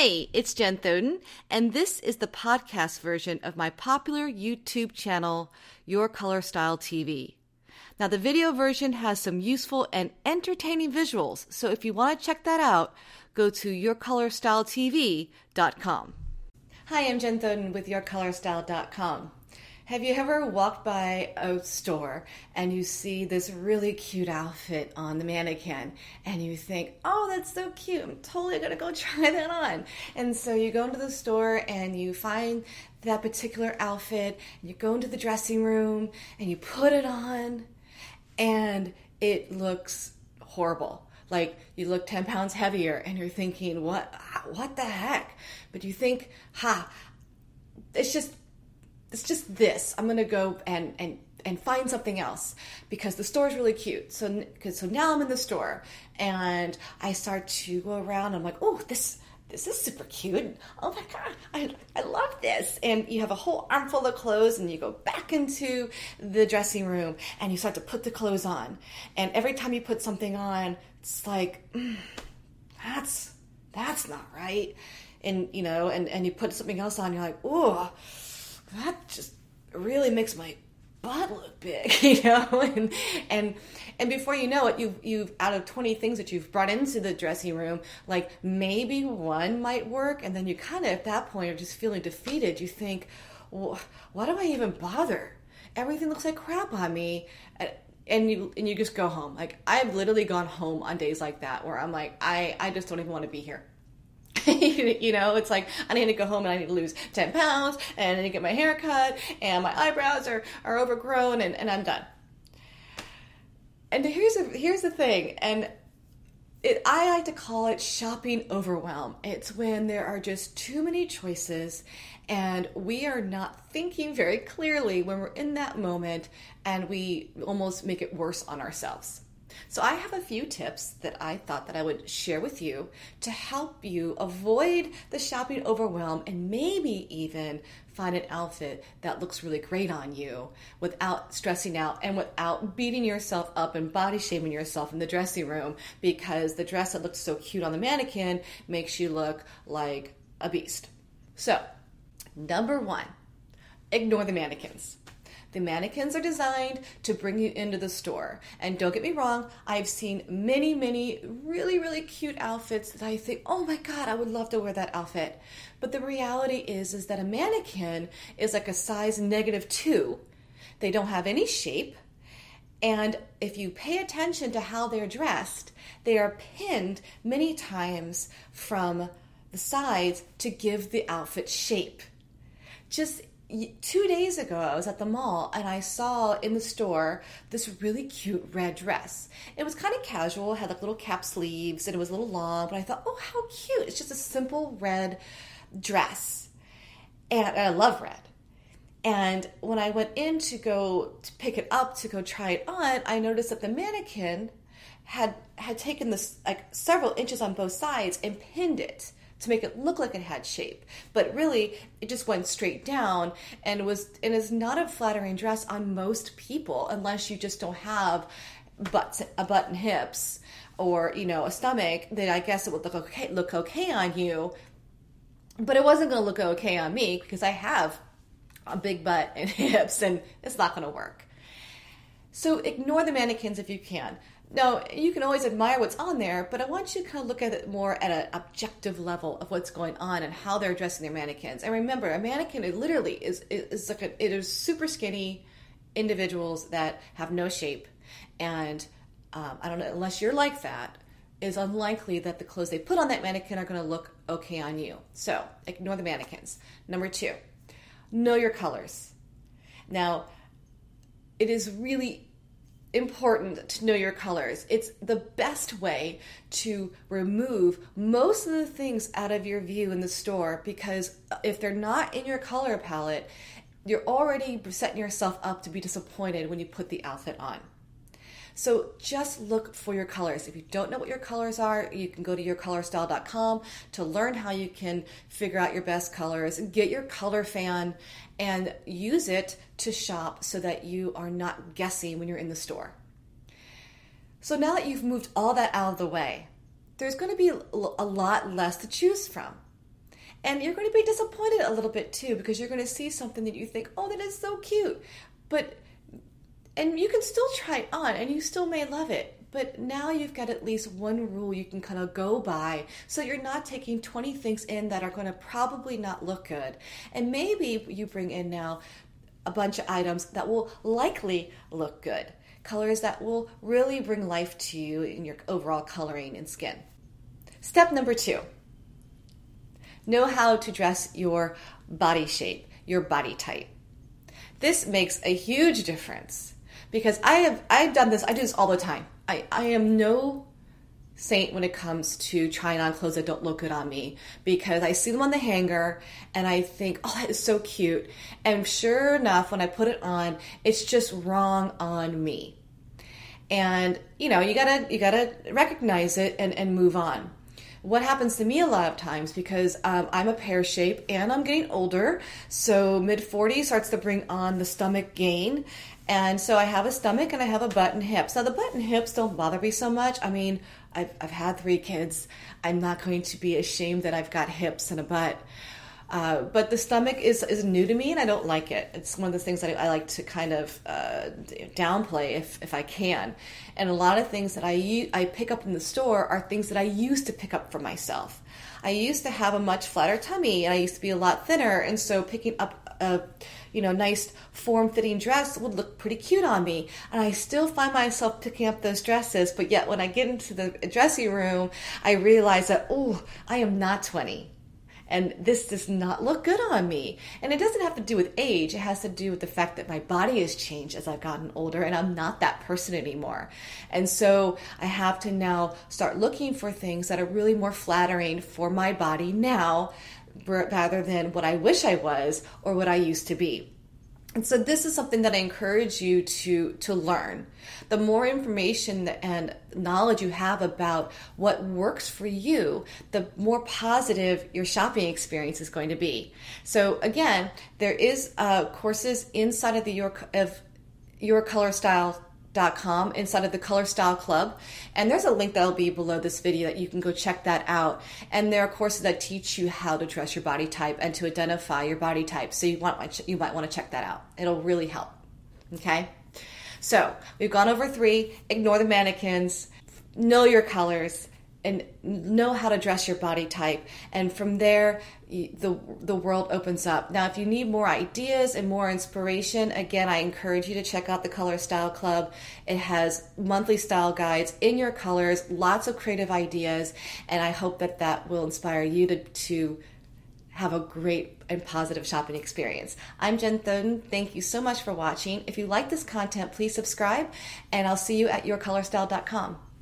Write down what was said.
Hey, it's Jen Thoden, and this is the podcast version of my popular YouTube channel, Your Color Style TV. Now, the video version has some useful and entertaining visuals, so if you want to check that out, go to yourcolorstyletv.com. Hi, I'm Jen Thoden with yourcolorstyle.com. Have you ever walked by a store and you see this really cute outfit on the mannequin and you think, oh, that's so cute. I'm totally going to go try that on. And so you go into the store and you find that particular outfit and you go into the dressing room and you put it on and it looks horrible like you look 10 pounds heavier and you're thinking what what the heck but you think ha it's just it's just this. I'm gonna go and and and find something else because the store is really cute. So so now I'm in the store and I start to go around. I'm like, oh, this this is super cute. Oh my god, I I love this. And you have a whole armful of clothes, and you go back into the dressing room and you start to put the clothes on. And every time you put something on, it's like, mm, that's that's not right. And you know, and and you put something else on, you're like, oh that just really makes my butt look big, you know, and and and before you know it, you've you've out of twenty things that you've brought into the dressing room, like maybe one might work, and then you kind of at that point are just feeling defeated. You think, well, why do I even bother? Everything looks like crap on me. And you and you just go home. Like I've literally gone home on days like that where I'm like, I I just don't even want to be here. you know, it's like I need to go home and I need to lose 10 pounds and I need to get my hair cut and my eyebrows are, are overgrown and, and I'm done. And here's a, here's the thing, and it, I like to call it shopping overwhelm. It's when there are just too many choices and we are not thinking very clearly when we're in that moment and we almost make it worse on ourselves. So I have a few tips that I thought that I would share with you to help you avoid the shopping overwhelm and maybe even find an outfit that looks really great on you without stressing out and without beating yourself up and body shaming yourself in the dressing room because the dress that looks so cute on the mannequin makes you look like a beast. So, number 1, ignore the mannequins. The mannequins are designed to bring you into the store. And don't get me wrong, I've seen many, many really, really cute outfits that I think, oh my God, I would love to wear that outfit. But the reality is, is that a mannequin is like a size negative two. They don't have any shape. And if you pay attention to how they're dressed, they are pinned many times from the sides to give the outfit shape. Just two days ago, I was at the mall and I saw in the store this really cute red dress. It was kind of casual, had like little cap sleeves, and it was a little long, but I thought, oh, how cute. It's just a simple red dress. And, I love red. And when I went in to go to pick it up to go try it on, I noticed that the mannequin had had taken this like several inches on both sides and pinned it to make it look like it had shape. But really, it just went straight down and was and is not a flattering dress on most people unless you just don't have butts, a butt and hips or you know a stomach. Then I guess it would look okay look okay on you. But it wasn't going to look okay on me because I have a big butt and hips, and it's not going to work. So ignore the mannequins if you can. Now, you can always admire what's on there, but I want you to kind of look at it more at an objective level of what's going on and how they're dressing their mannequins. And remember, a mannequin it literally is is like a, it is super skinny individuals that have no shape, and um, I don't know unless you're like that, is unlikely that the clothes they put on that mannequin are going to look okay on you. So ignore the mannequins. Number two, know your colors. Now, it is really important to know your colors. It's the best way to remove most of the things out of your view in the store because if they're not in your color palette, you're already setting yourself up to be disappointed when you put the outfit on. So just look for your colors. If you don't know what your colors are, you can go to yourcolorstyle.com to learn how you can figure out your best colors get your color fan and use it to shop so that you are not guessing when you're in the store. So now that you've moved all that out of the way, there's going to be a lot less to choose from. And you're going to be disappointed a little bit too because you're going to see something that you think, oh, that is so cute. But, and you can still try it on and you still may love it. But now you've got at least one rule you can kind of go by so you're not taking 20 things in that are going to probably not look good. And maybe you bring in now a bunch of items that will likely look good. Colors that will really bring life to you in your overall coloring and skin. Step number two know how to dress your body shape, your body type. This makes a huge difference because I have I've done this, I do this all the time. I, I am no saint when it comes to trying on clothes that don't look good on me because I see them on the hanger and I think, oh, that is so cute. And sure enough, when I put it on, it's just wrong on me. And you know, you gotta you gotta recognize it and, and move on what happens to me a lot of times because um, I'm a pear shape and I'm getting older. So mid 40 starts to bring on the stomach gain. And so I have a stomach and I have a butt and hips. Now the butt and hips don't bother me so much. I mean, I've, I've had three kids. I'm not going to be ashamed that I've got hips and a butt. Uh, but the stomach is, is new to me and I don't like it. It's one of the things that I, I like to kind of uh, downplay if, if I can. And a lot of things that I, I pick up in the store are things that I used to pick up for myself. I used to have a much flatter tummy and I used to be a lot thinner. And so picking up a you know, nice form-fitting dress would look pretty cute on me. And I still find myself picking up those dresses, but yet when I get into the dressing room, I realize that, oh, I am not 20 and this does not look good on me. And it doesn't have to do with age, it has to do with the fact that my body has changed as I've gotten older and I'm not that person anymore. And so I have to now start looking for things that are really more flattering for my body now rather than what I wish I was or what I used to be. And so this is something that I encourage you to to learn. The more information and knowledge you have about what works for you, the more positive your shopping experience is going to be. So again, there is uh, courses inside of the your of your color style com inside of the color style club. And there's a link that'll be below this video that you can go check that out. And there are courses that teach you how to dress your body type and to identify your body type. So you want you might want to check that out. It'll really help. Okay? So we've gone over three. Ignore the mannequins. Know your colors and know how to dress your body type and from there the the world opens up now if you need more ideas and more inspiration again i encourage you to check out the color style club it has monthly style guides in your colors lots of creative ideas and i hope that that will inspire you to to have a great and positive shopping experience. I'm Jen Thoden. Thank you so much for watching. If you like this content, please subscribe, and I'll see you at yourcolorstyle.com.